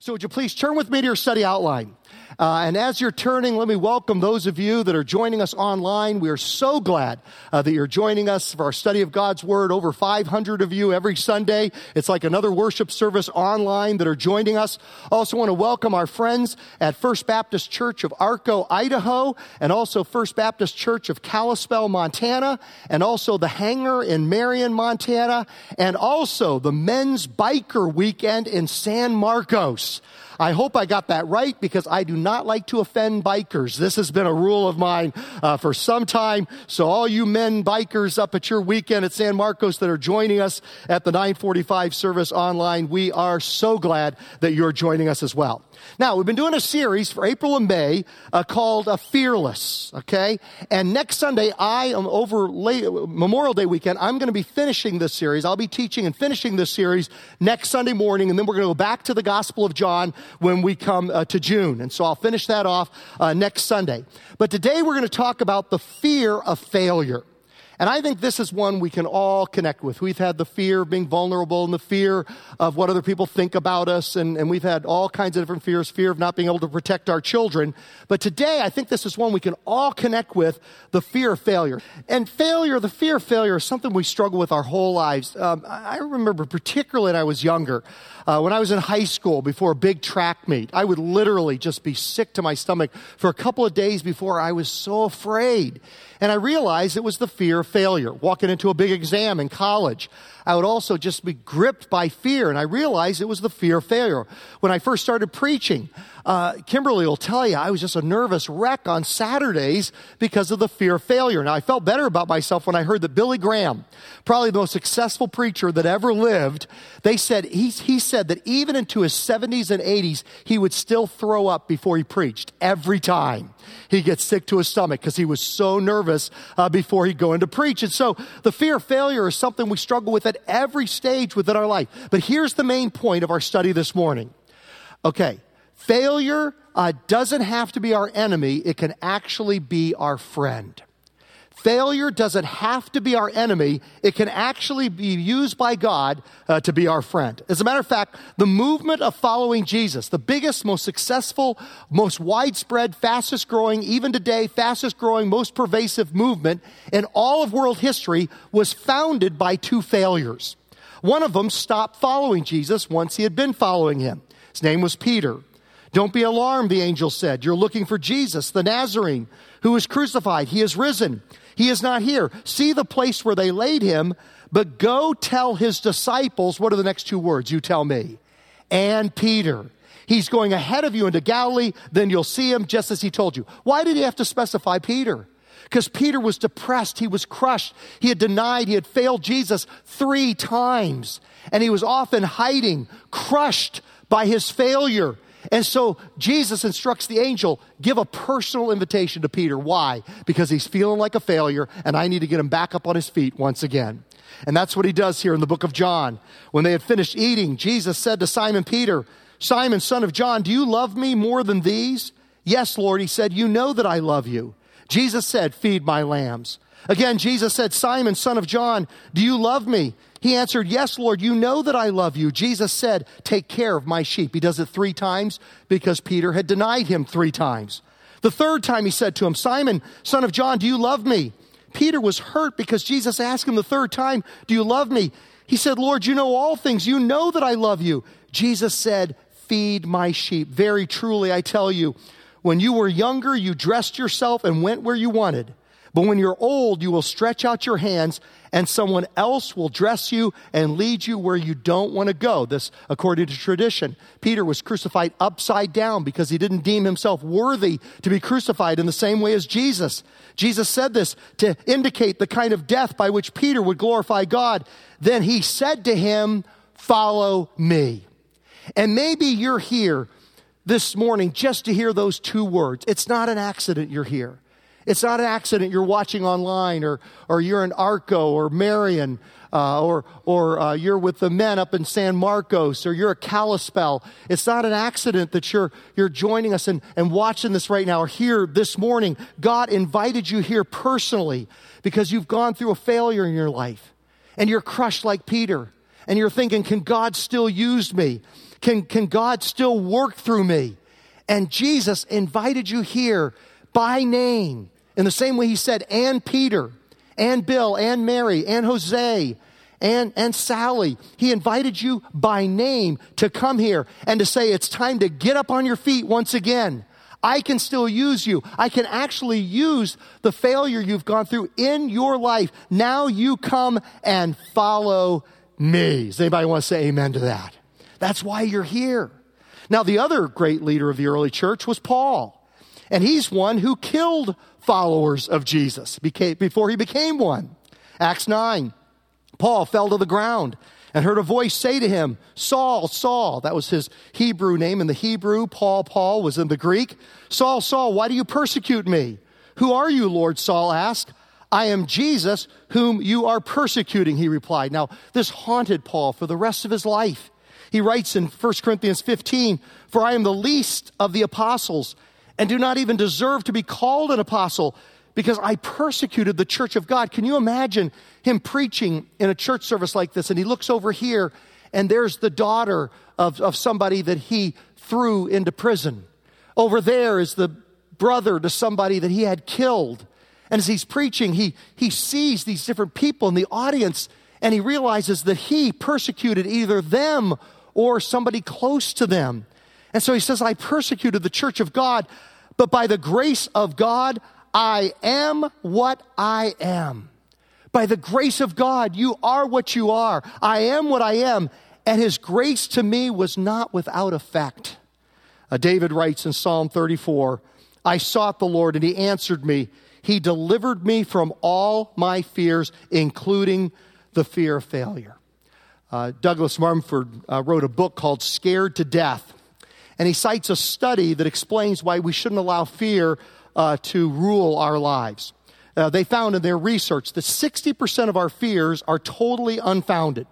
So, would you please turn with me to your study outline? Uh, and as you're turning, let me welcome those of you that are joining us online. We are so glad uh, that you're joining us for our study of God's Word. Over 500 of you every Sunday. It's like another worship service online that are joining us. Also want to welcome our friends at First Baptist Church of Arco, Idaho, and also First Baptist Church of Kalispell, Montana, and also the Hangar in Marion, Montana, and also the Men's Biker Weekend in San Marcos. I hope I got that right because I do not like to offend bikers. This has been a rule of mine uh, for some time. So all you men bikers up at your weekend at San Marcos that are joining us at the 945 service online, we are so glad that you're joining us as well. Now, we've been doing a series for April and May uh, called uh, Fearless, okay? And next Sunday, I am over late, Memorial Day weekend, I'm going to be finishing this series. I'll be teaching and finishing this series next Sunday morning, and then we're going to go back to the Gospel of John when we come uh, to June. And so I'll finish that off uh, next Sunday. But today we're going to talk about the fear of failure. And I think this is one we can all connect with. We've had the fear of being vulnerable and the fear of what other people think about us. And, and we've had all kinds of different fears, fear of not being able to protect our children. But today, I think this is one we can all connect with the fear of failure. And failure, the fear of failure is something we struggle with our whole lives. Um, I remember particularly when I was younger, uh, when I was in high school before a big track meet, I would literally just be sick to my stomach for a couple of days before I was so afraid. And I realized it was the fear of failure. Walking into a big exam in college, I would also just be gripped by fear. And I realized it was the fear of failure. When I first started preaching, uh, Kimberly will tell you I was just a nervous wreck on Saturdays because of the fear of failure. Now, I felt better about myself when I heard that Billy Graham, probably the most successful preacher that ever lived, they said, he, he said that even into his 70s and 80s, he would still throw up before he preached every time he gets sick to his stomach because he was so nervous uh, before he'd go into preach. And so the fear of failure is something we struggle with at every stage within our life. But here's the main point of our study this morning. Okay, failure uh, doesn't have to be our enemy, it can actually be our friend. Failure doesn't have to be our enemy. It can actually be used by God uh, to be our friend. As a matter of fact, the movement of following Jesus, the biggest, most successful, most widespread, fastest growing, even today, fastest growing, most pervasive movement in all of world history was founded by two failures. One of them stopped following Jesus once he had been following him. His name was Peter. Don't be alarmed, the angel said. You're looking for Jesus, the Nazarene, who was crucified. He is risen. He is not here. See the place where they laid him, but go tell his disciples. What are the next two words? You tell me. And Peter. He's going ahead of you into Galilee, then you'll see him just as he told you. Why did he have to specify Peter? Because Peter was depressed, he was crushed, he had denied, he had failed Jesus three times, and he was often hiding, crushed by his failure. And so Jesus instructs the angel, give a personal invitation to Peter. Why? Because he's feeling like a failure and I need to get him back up on his feet once again. And that's what he does here in the book of John. When they had finished eating, Jesus said to Simon Peter, Simon, son of John, do you love me more than these? Yes, Lord, he said, you know that I love you. Jesus said, feed my lambs. Again, Jesus said, Simon, son of John, do you love me? He answered, Yes, Lord, you know that I love you. Jesus said, Take care of my sheep. He does it three times because Peter had denied him three times. The third time he said to him, Simon, son of John, do you love me? Peter was hurt because Jesus asked him the third time, Do you love me? He said, Lord, you know all things. You know that I love you. Jesus said, Feed my sheep. Very truly, I tell you, when you were younger, you dressed yourself and went where you wanted. But when you're old, you will stretch out your hands and someone else will dress you and lead you where you don't want to go. This, according to tradition. Peter was crucified upside down because he didn't deem himself worthy to be crucified in the same way as Jesus. Jesus said this to indicate the kind of death by which Peter would glorify God. Then he said to him, Follow me. And maybe you're here this morning just to hear those two words. It's not an accident you're here. It's not an accident you're watching online or, or you're in Arco or Marion uh, or, or uh, you're with the men up in San Marcos or you're at Kalispell. It's not an accident that you're, you're joining us and, and watching this right now or here this morning. God invited you here personally because you've gone through a failure in your life and you're crushed like Peter and you're thinking, can God still use me? Can, can God still work through me? And Jesus invited you here by name in the same way he said, and Peter, and Bill, and Mary, and Jose, and, and Sally. He invited you by name to come here and to say, it's time to get up on your feet once again. I can still use you. I can actually use the failure you've gone through in your life. Now you come and follow me. Does anybody want to say amen to that? That's why you're here. Now, the other great leader of the early church was Paul. And he's one who killed followers of Jesus before he became one. Acts 9. Paul fell to the ground and heard a voice say to him, Saul, Saul. That was his Hebrew name in the Hebrew. Paul, Paul was in the Greek. Saul, Saul, why do you persecute me? Who are you, Lord? Saul asked. I am Jesus, whom you are persecuting, he replied. Now, this haunted Paul for the rest of his life. He writes in 1 Corinthians 15, For I am the least of the apostles, and do not even deserve to be called an apostle, because I persecuted the church of God. Can you imagine him preaching in a church service like this? And he looks over here, and there's the daughter of, of somebody that he threw into prison. Over there is the brother to somebody that he had killed. And as he's preaching, he, he sees these different people in the audience, and he realizes that he persecuted either them or somebody close to them. And so he says, I persecuted the church of God, but by the grace of God, I am what I am. By the grace of God, you are what you are. I am what I am. And his grace to me was not without effect. Uh, David writes in Psalm 34 I sought the Lord, and he answered me. He delivered me from all my fears, including the fear of failure. Uh, Douglas Mumford uh, wrote a book called Scared to Death, and he cites a study that explains why we shouldn't allow fear uh, to rule our lives. Uh, they found in their research that 60% of our fears are totally unfounded.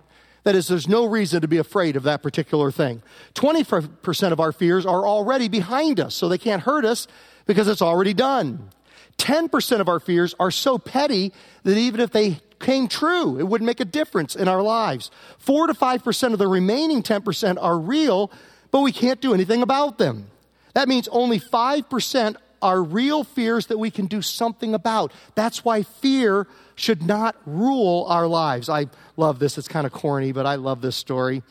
That is, there's no reason to be afraid of that particular thing. 20% of our fears are already behind us, so they can't hurt us because it's already done. 10% of our fears are so petty that even if they came true, it wouldn't make a difference in our lives. 4 to 5% of the remaining 10% are real, but we can't do anything about them. That means only 5% are real fears that we can do something about. That's why fear should not rule our lives. I love this. It's kind of corny, but I love this story.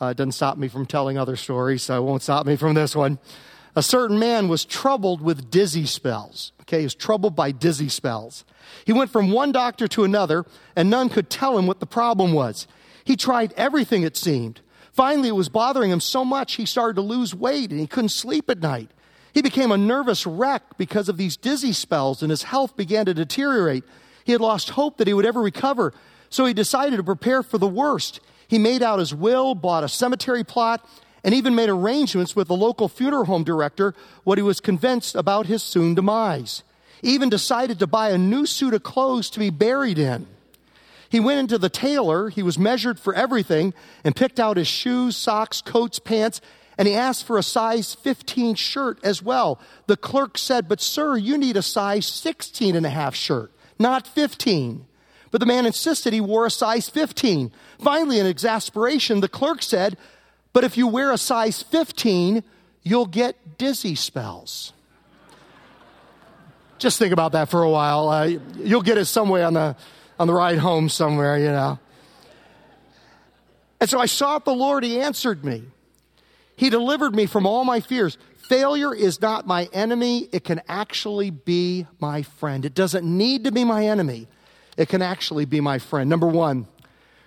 Uh, it doesn't stop me from telling other stories, so it won't stop me from this one. A certain man was troubled with dizzy spells. Okay, he was troubled by dizzy spells. He went from one doctor to another, and none could tell him what the problem was. He tried everything, it seemed. Finally, it was bothering him so much he started to lose weight and he couldn't sleep at night. He became a nervous wreck because of these dizzy spells, and his health began to deteriorate. He had lost hope that he would ever recover, so he decided to prepare for the worst. He made out his will, bought a cemetery plot, and even made arrangements with the local funeral home director what he was convinced about his soon demise. He even decided to buy a new suit of clothes to be buried in. He went into the tailor, he was measured for everything, and picked out his shoes, socks, coats, pants, and he asked for a size 15 shirt as well. The clerk said, But sir, you need a size 16 and a half shirt, not 15. But the man insisted he wore a size 15. Finally, in exasperation, the clerk said, But if you wear a size 15, you'll get dizzy spells. Just think about that for a while. Uh, you'll get it some way on the, on the ride home somewhere, you know. And so I sought the Lord, He answered me. He delivered me from all my fears. Failure is not my enemy, it can actually be my friend. It doesn't need to be my enemy, it can actually be my friend. Number one,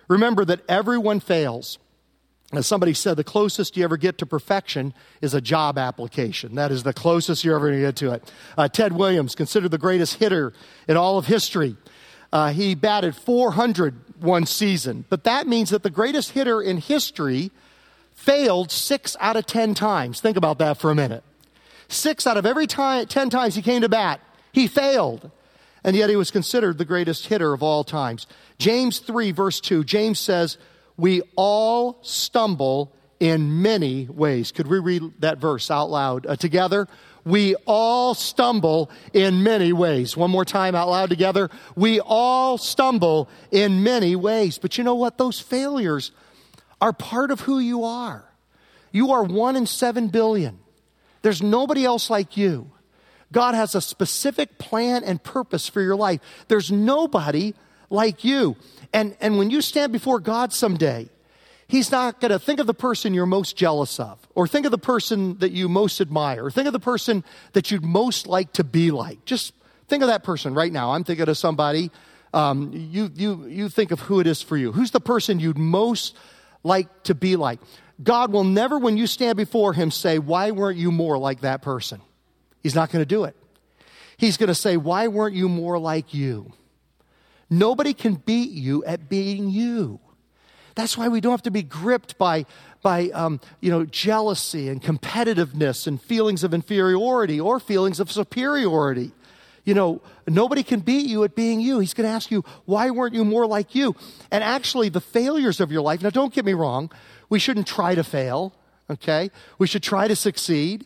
remember that everyone fails. As somebody said, the closest you ever get to perfection is a job application. That is the closest you're ever going to get to it. Uh, Ted Williams, considered the greatest hitter in all of history, uh, he batted 400 one season. But that means that the greatest hitter in history failed six out of 10 times. Think about that for a minute. Six out of every time, 10 times he came to bat, he failed. And yet he was considered the greatest hitter of all times. James 3, verse 2, James says, We all stumble in many ways. Could we read that verse out loud uh, together? We all stumble in many ways. One more time out loud together. We all stumble in many ways. But you know what? Those failures are part of who you are. You are one in seven billion. There's nobody else like you. God has a specific plan and purpose for your life. There's nobody like you. And, and when you stand before God someday, He's not going to think of the person you're most jealous of, or think of the person that you most admire, think of the person that you'd most like to be like. Just think of that person right now. I'm thinking of somebody. Um, you, you, you think of who it is for you. Who's the person you'd most like to be like? God will never, when you stand before Him, say, Why weren't you more like that person? He's not going to do it. He's going to say, Why weren't you more like you? Nobody can beat you at being you. That's why we don't have to be gripped by, by um, you know, jealousy and competitiveness and feelings of inferiority or feelings of superiority. You know, nobody can beat you at being you. He's going to ask you, why weren't you more like you? And actually, the failures of your life, now don't get me wrong, we shouldn't try to fail, okay? We should try to succeed.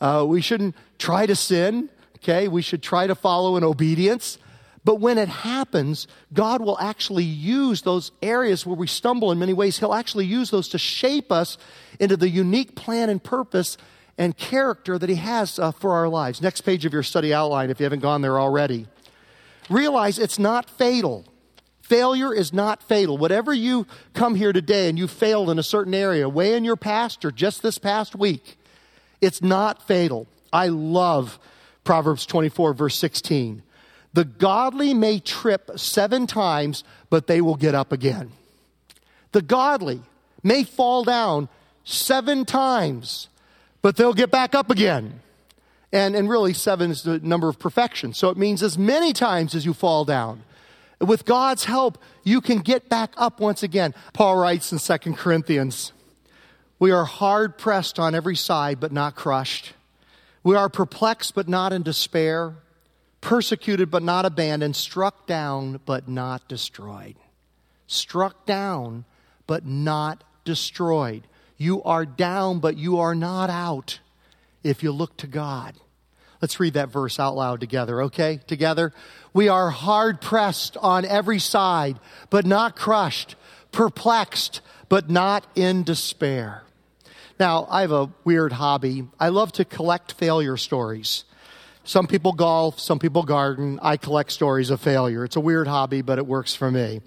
Uh, we shouldn't try to sin, okay? We should try to follow in obedience. But when it happens, God will actually use those areas where we stumble in many ways. He'll actually use those to shape us into the unique plan and purpose and character that He has uh, for our lives. Next page of your study outline, if you haven't gone there already. Realize it's not fatal. Failure is not fatal. Whatever you come here today and you failed in a certain area, way in your past or just this past week, it's not fatal. I love Proverbs 24, verse 16. The godly may trip seven times, but they will get up again. The godly may fall down seven times, but they'll get back up again. And, and really, seven is the number of perfection. So it means as many times as you fall down. With God's help, you can get back up once again. Paul writes in 2 Corinthians We are hard pressed on every side, but not crushed. We are perplexed, but not in despair persecuted but not abandoned, struck down but not destroyed. Struck down but not destroyed. You are down, but you are not out if you look to God. Let's read that verse out loud together, okay? Together. We are hard pressed on every side, but not crushed, perplexed, but not in despair. Now, I have a weird hobby. I love to collect failure stories. Some people golf, some people garden. I collect stories of failure. It's a weird hobby, but it works for me.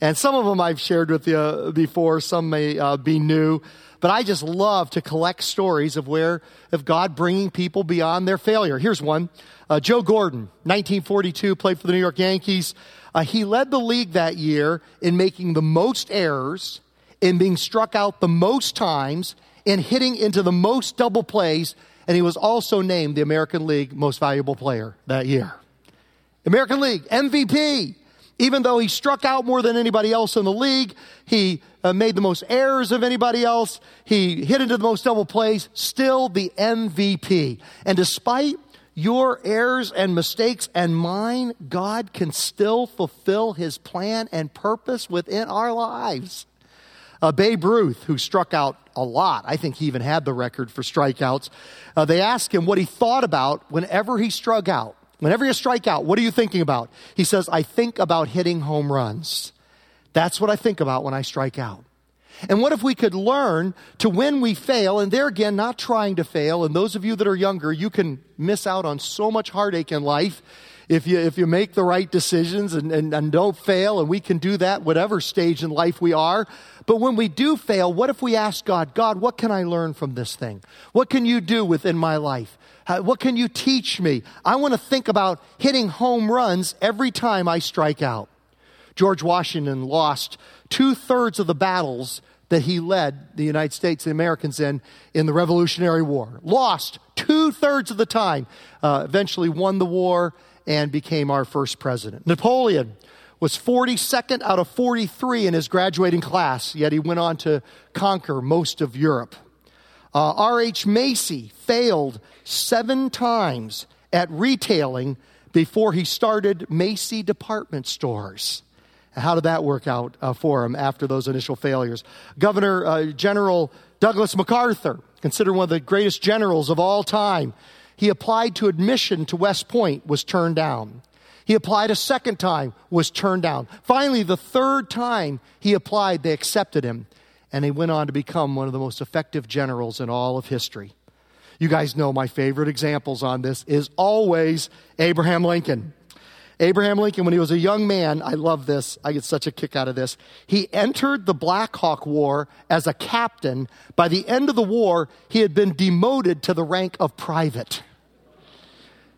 And some of them I've shared with you before, some may uh, be new. But I just love to collect stories of where, of God bringing people beyond their failure. Here's one. Uh, Joe Gordon, 1942, played for the New York Yankees. Uh, he led the league that year in making the most errors, in being struck out the most times, in hitting into the most double plays, and he was also named the American League Most Valuable Player that year. American League MVP. Even though he struck out more than anybody else in the league, he uh, made the most errors of anybody else, he hit into the most double plays, still the MVP. And despite your errors and mistakes and mine, God can still fulfill his plan and purpose within our lives. Uh, Babe Ruth, who struck out a lot, I think he even had the record for strikeouts. Uh, they asked him what he thought about whenever he struck out. Whenever you strike out, what are you thinking about? He says, I think about hitting home runs. That's what I think about when I strike out. And what if we could learn to when we fail, and there again, not trying to fail, and those of you that are younger, you can miss out on so much heartache in life if you, if you make the right decisions and, and, and don't fail, and we can do that whatever stage in life we are. But when we do fail, what if we ask God, God, what can I learn from this thing? What can you do within my life? How, what can you teach me? I want to think about hitting home runs every time I strike out. George Washington lost two thirds of the battles that he led the United States, the Americans in, in the Revolutionary War. Lost two thirds of the time. Uh, eventually won the war and became our first president. Napoleon was 42nd out of 43 in his graduating class, yet he went on to conquer most of Europe. Uh, R.H. Macy failed seven times at retailing before he started Macy department stores. How did that work out uh, for him after those initial failures? Governor uh, General Douglas MacArthur, considered one of the greatest generals of all time, he applied to admission to West Point, was turned down. He applied a second time, was turned down. Finally, the third time he applied, they accepted him. and he went on to become one of the most effective generals in all of history. You guys know my favorite examples on this is always Abraham Lincoln. Abraham Lincoln, when he was a young man, I love this. I get such a kick out of this. He entered the Black Hawk War as a captain. By the end of the war, he had been demoted to the rank of private.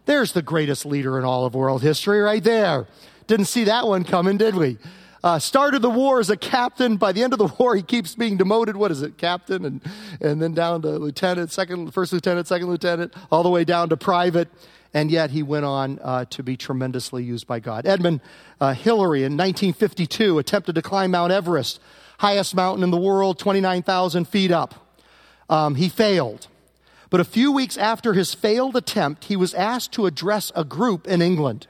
There's the greatest leader in all of world history right there. Didn't see that one coming, did we? Uh, started the war as a captain. By the end of the war, he keeps being demoted. What is it, captain, and and then down to lieutenant, second, first lieutenant, second lieutenant, all the way down to private and yet he went on uh, to be tremendously used by God. Edmund uh, Hillary in 1952 attempted to climb Mount Everest, highest mountain in the world, 29,000 feet up. Um, he failed. But a few weeks after his failed attempt, he was asked to address a group in England.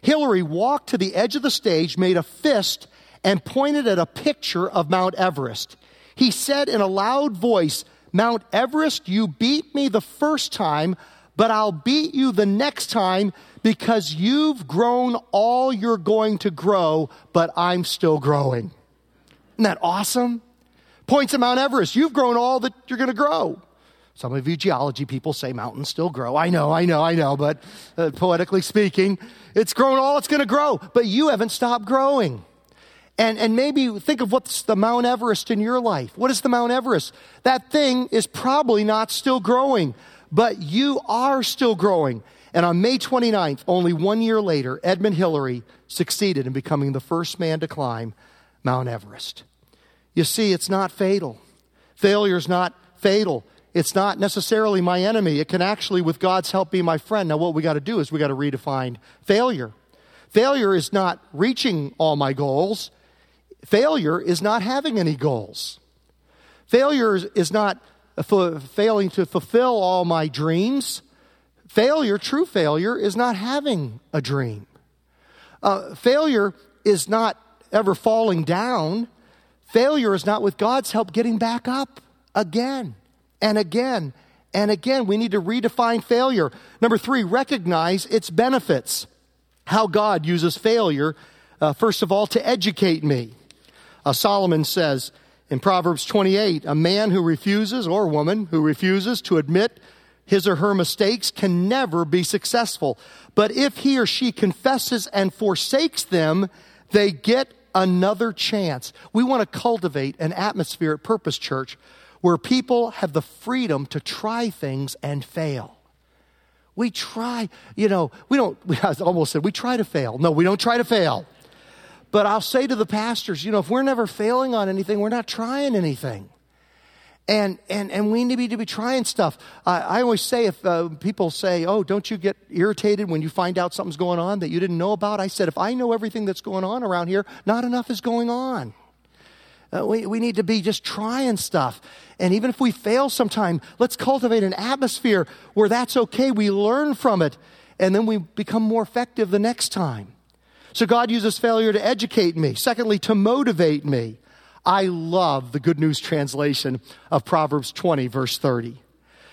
Hillary walked to the edge of the stage, made a fist, and pointed at a picture of Mount Everest. He said in a loud voice, Mount Everest, you beat me the first time but I'll beat you the next time because you've grown all you're going to grow, but I'm still growing. Isn't that awesome? Points at Mount Everest. You've grown all that you're going to grow. Some of you geology people say mountains still grow. I know, I know, I know, but uh, poetically speaking, it's grown all it's going to grow, but you haven't stopped growing. And, and maybe think of what's the Mount Everest in your life. What is the Mount Everest? That thing is probably not still growing but you are still growing. And on May 29th, only one year later, Edmund Hillary succeeded in becoming the first man to climb Mount Everest. You see, it's not fatal. Failure is not fatal. It's not necessarily my enemy. It can actually, with God's help, be my friend. Now, what we got to do is we got to redefine failure. Failure is not reaching all my goals. Failure is not having any goals. Failure is not failing to fulfill all my dreams. Failure, true failure, is not having a dream. Uh, failure is not ever falling down. Failure is not, with God's help, getting back up again and again and again. We need to redefine failure. Number three, recognize its benefits. How God uses failure, uh, first of all, to educate me. Uh, Solomon says, in Proverbs 28, a man who refuses, or woman who refuses to admit his or her mistakes can never be successful. But if he or she confesses and forsakes them, they get another chance. We want to cultivate an atmosphere at Purpose Church where people have the freedom to try things and fail. We try, you know, we don't, I almost said, we try to fail. No, we don't try to fail. But I'll say to the pastors, you know, if we're never failing on anything, we're not trying anything. And, and, and we need to be trying stuff. I, I always say if uh, people say, oh, don't you get irritated when you find out something's going on that you didn't know about? I said, if I know everything that's going on around here, not enough is going on. Uh, we, we need to be just trying stuff. And even if we fail sometime, let's cultivate an atmosphere where that's okay. We learn from it, and then we become more effective the next time. So God uses failure to educate me. Secondly, to motivate me. I love the Good News translation of Proverbs 20, verse 30.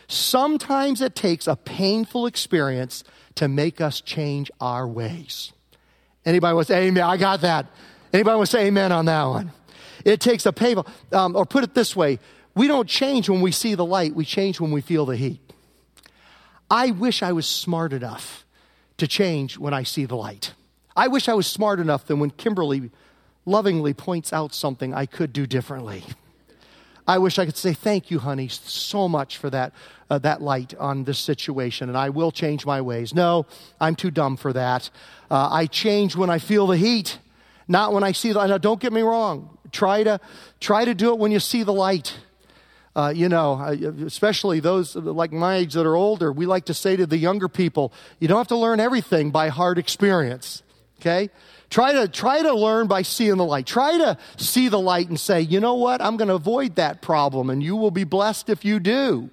Sometimes it takes a painful experience to make us change our ways. Anybody want to say amen? I got that. Anybody want to say amen on that one? It takes a painful, um, or put it this way we don't change when we see the light, we change when we feel the heat. I wish I was smart enough to change when I see the light. I wish I was smart enough that when Kimberly lovingly points out something I could do differently. I wish I could say, Thank you, honey, so much for that, uh, that light on this situation, and I will change my ways. No, I'm too dumb for that. Uh, I change when I feel the heat, not when I see the. Now, don't get me wrong. Try to, try to do it when you see the light. Uh, you know, especially those like my age that are older, we like to say to the younger people, you don't have to learn everything by hard experience. Okay? Try to, try to learn by seeing the light. Try to see the light and say, you know what? I'm going to avoid that problem, and you will be blessed if you do.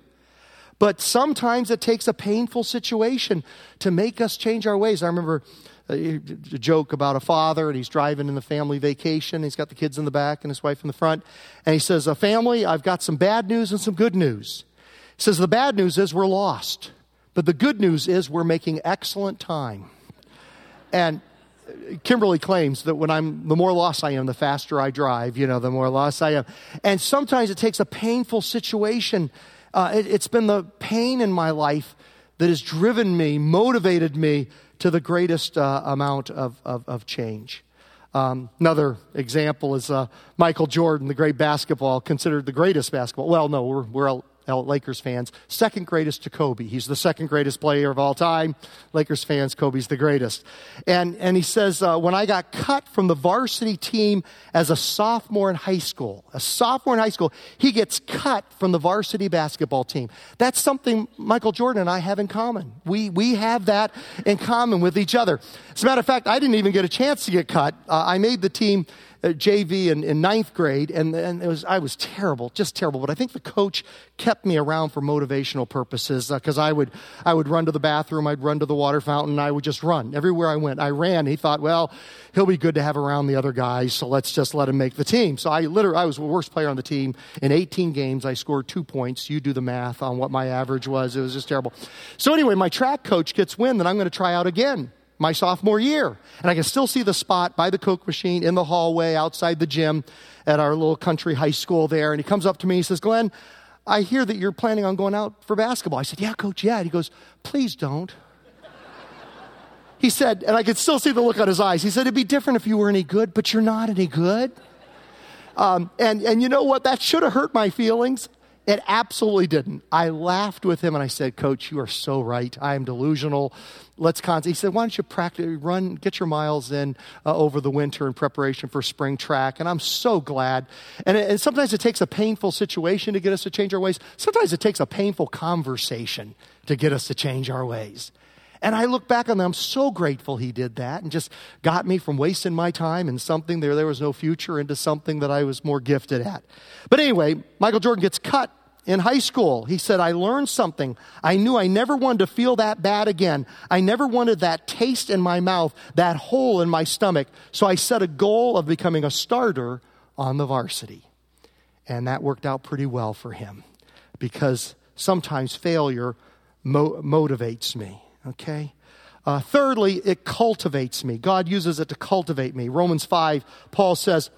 But sometimes it takes a painful situation to make us change our ways. I remember a joke about a father, and he's driving in the family vacation. He's got the kids in the back and his wife in the front. And he says, A family, I've got some bad news and some good news. He says, The bad news is we're lost, but the good news is we're making excellent time. And Kimberly claims that when I'm, the more lost I am, the faster I drive, you know, the more lost I am. And sometimes it takes a painful situation. Uh, it, it's been the pain in my life that has driven me, motivated me to the greatest uh, amount of, of, of change. Um, another example is uh, Michael Jordan, the great basketball, considered the greatest basketball. Well, no, we're, we're Lakers fans. Second greatest to Kobe. He's the second greatest player of all time. Lakers fans, Kobe's the greatest. And, and he says, uh, when I got cut from the varsity team as a sophomore in high school, a sophomore in high school, he gets cut from the varsity basketball team. That's something Michael Jordan and I have in common. We, we have that in common with each other. As a matter of fact, I didn't even get a chance to get cut. Uh, I made the team JV in, in ninth grade, and, and it was, I was terrible, just terrible. But I think the coach kept me around for motivational purposes because uh, I, would, I would run to the bathroom, I'd run to the water fountain, I would just run. Everywhere I went, I ran. He thought, well, he'll be good to have around the other guys, so let's just let him make the team. So I literally, I was the worst player on the team. In 18 games, I scored two points. You do the math on what my average was. It was just terrible. So anyway, my track coach gets wind that I'm going to try out again my sophomore year. And I can still see the spot by the Coke machine in the hallway outside the gym at our little country high school there. And he comes up to me he says, Glenn, I hear that you're planning on going out for basketball. I said, Yeah, coach, yeah. And he goes, Please don't. he said, and I could still see the look on his eyes. He said, It'd be different if you were any good, but you're not any good. Um, and, and you know what? That should have hurt my feelings. It absolutely didn't. I laughed with him and I said, Coach, you are so right. I am delusional. Let's concentrate. He said, Why don't you practice, run, get your miles in uh, over the winter in preparation for spring track? And I'm so glad. And, it, and sometimes it takes a painful situation to get us to change our ways. Sometimes it takes a painful conversation to get us to change our ways. And I look back on them, I'm so grateful he did that and just got me from wasting my time in something there there was no future into something that I was more gifted at. But anyway, Michael Jordan gets cut in high school. He said, I learned something. I knew I never wanted to feel that bad again. I never wanted that taste in my mouth, that hole in my stomach. So I set a goal of becoming a starter on the varsity. And that worked out pretty well for him because sometimes failure mo- motivates me. Okay? Uh, thirdly, it cultivates me. God uses it to cultivate me. Romans 5, Paul says,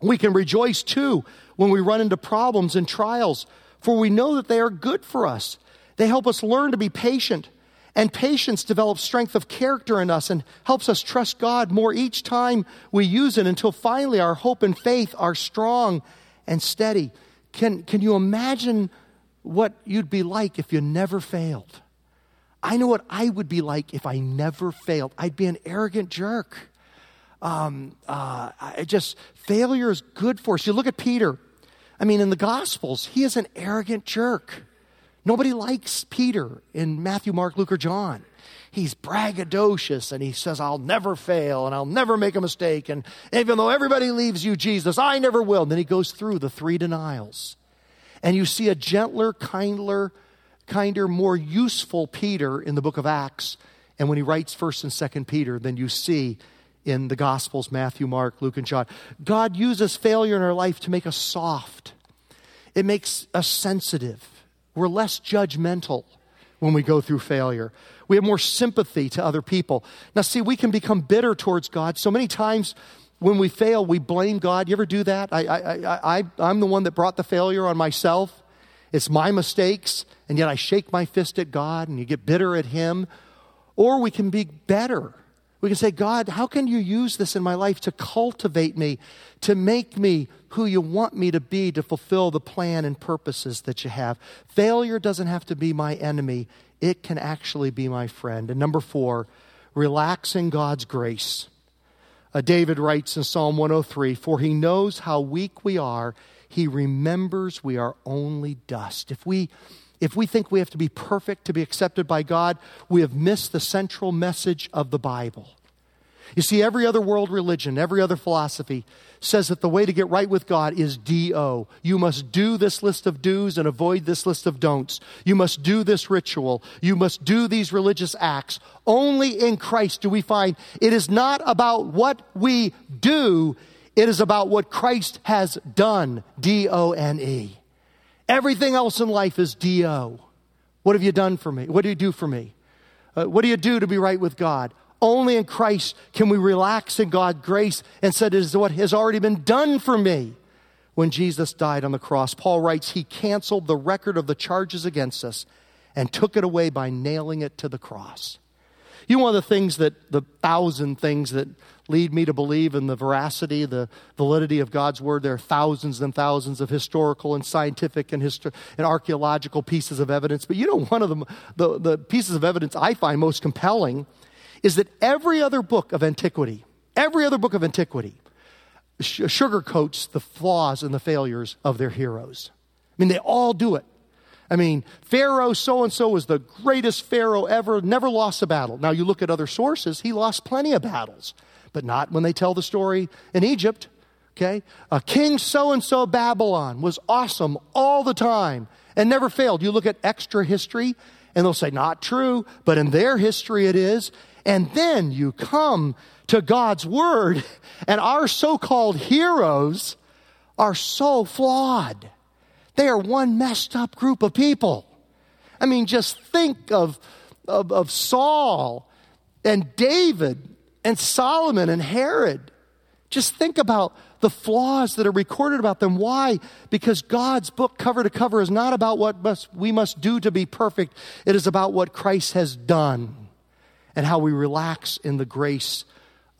We can rejoice too when we run into problems and trials, for we know that they are good for us. They help us learn to be patient, and patience develops strength of character in us and helps us trust God more each time we use it until finally our hope and faith are strong and steady. Can, can you imagine what you'd be like if you never failed? I know what I would be like if I never failed. I'd be an arrogant jerk. Um, uh, I just failure is good for us. You look at Peter. I mean, in the Gospels, he is an arrogant jerk. Nobody likes Peter in Matthew, Mark, Luke, or John. He's braggadocious and he says, I'll never fail and I'll never make a mistake. And even though everybody leaves you, Jesus, I never will. And then he goes through the three denials. And you see a gentler, kindler, kinder, more useful Peter in the book of Acts. And when he writes 1st and 2nd Peter, than you see in the Gospels Matthew, Mark, Luke, and John. God uses failure in our life to make us soft, it makes us sensitive. We're less judgmental when we go through failure. We have more sympathy to other people. Now, see, we can become bitter towards God. So many times when we fail, we blame God. You ever do that? I, I, I, I, am the one that brought the failure on myself. It's my mistakes and yet I shake my fist at God and you get bitter at Him. Or we can be better. We can say, God, how can you use this in my life to cultivate me, to make me who you want me to be, to fulfill the plan and purposes that you have? Failure doesn't have to be my enemy, it can actually be my friend. And number four, relaxing God's grace. Uh, David writes in Psalm 103 For he knows how weak we are, he remembers we are only dust. If we if we think we have to be perfect to be accepted by God, we have missed the central message of the Bible. You see, every other world religion, every other philosophy says that the way to get right with God is DO. You must do this list of do's and avoid this list of don'ts. You must do this ritual. You must do these religious acts. Only in Christ do we find it is not about what we do, it is about what Christ has done. D O N E. Everything else in life is DO. What have you done for me? What do you do for me? Uh, what do you do to be right with God? Only in Christ can we relax in God's grace and said it is what has already been done for me when Jesus died on the cross. Paul writes, He canceled the record of the charges against us and took it away by nailing it to the cross. You know, one of the things that, the thousand things that lead me to believe in the veracity, the validity of God's Word, there are thousands and thousands of historical and scientific and, histor- and archaeological pieces of evidence. But you know, one of the, the pieces of evidence I find most compelling is that every other book of antiquity, every other book of antiquity, sugarcoats the flaws and the failures of their heroes. I mean, they all do it. I mean, Pharaoh so and so was the greatest Pharaoh ever, never lost a battle. Now, you look at other sources, he lost plenty of battles, but not when they tell the story in Egypt. Okay? A king so and so Babylon was awesome all the time and never failed. You look at extra history, and they'll say, not true, but in their history it is. And then you come to God's word, and our so called heroes are so flawed. They are one messed up group of people. I mean, just think of, of, of Saul and David and Solomon and Herod. Just think about the flaws that are recorded about them. Why? Because God's book, cover to cover, is not about what must, we must do to be perfect, it is about what Christ has done and how we relax in the grace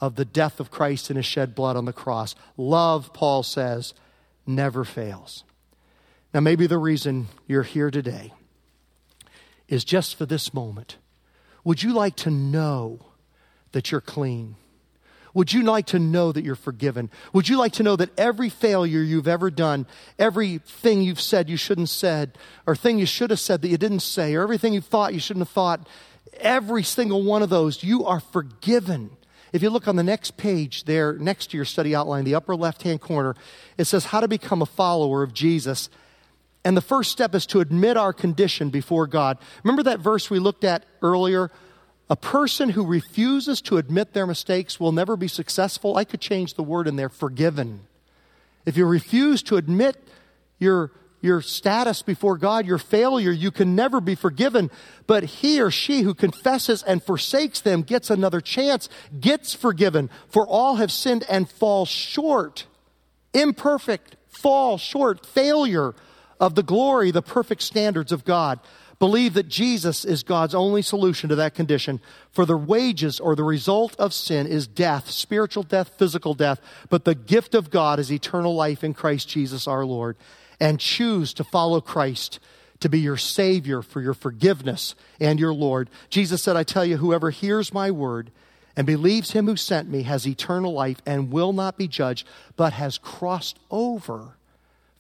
of the death of Christ and his shed blood on the cross. Love, Paul says, never fails. Now, maybe the reason you're here today is just for this moment. Would you like to know that you're clean? Would you like to know that you're forgiven? Would you like to know that every failure you've ever done, everything you've said you shouldn't said, or thing you should have said that you didn't say, or everything you thought you shouldn't have thought, every single one of those, you are forgiven. If you look on the next page there, next to your study outline, the upper left hand corner, it says how to become a follower of Jesus and the first step is to admit our condition before God. Remember that verse we looked at earlier? A person who refuses to admit their mistakes will never be successful. I could change the word in there forgiven. If you refuse to admit your, your status before God, your failure, you can never be forgiven. But he or she who confesses and forsakes them gets another chance, gets forgiven. For all have sinned and fall short. Imperfect, fall short, failure of the glory, the perfect standards of God. Believe that Jesus is God's only solution to that condition. For the wages or the result of sin is death, spiritual death, physical death. But the gift of God is eternal life in Christ Jesus our Lord. And choose to follow Christ to be your Savior for your forgiveness and your Lord. Jesus said, I tell you, whoever hears my word and believes him who sent me has eternal life and will not be judged, but has crossed over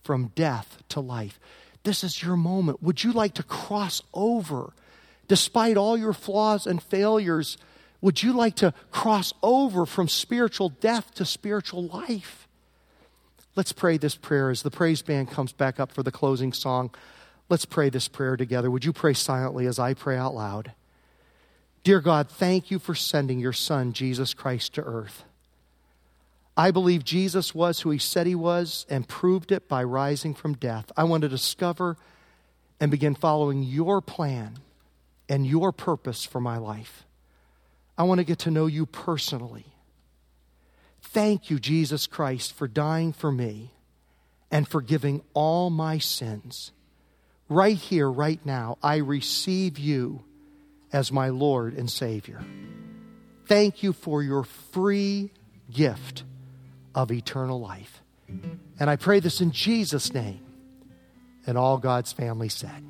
from death to life. This is your moment. Would you like to cross over? Despite all your flaws and failures, would you like to cross over from spiritual death to spiritual life? Let's pray this prayer as the praise band comes back up for the closing song. Let's pray this prayer together. Would you pray silently as I pray out loud? Dear God, thank you for sending your Son, Jesus Christ, to earth. I believe Jesus was who he said he was and proved it by rising from death. I want to discover and begin following your plan and your purpose for my life. I want to get to know you personally. Thank you, Jesus Christ, for dying for me and forgiving all my sins. Right here, right now, I receive you as my Lord and Savior. Thank you for your free gift of eternal life. And I pray this in Jesus' name. And all God's family said.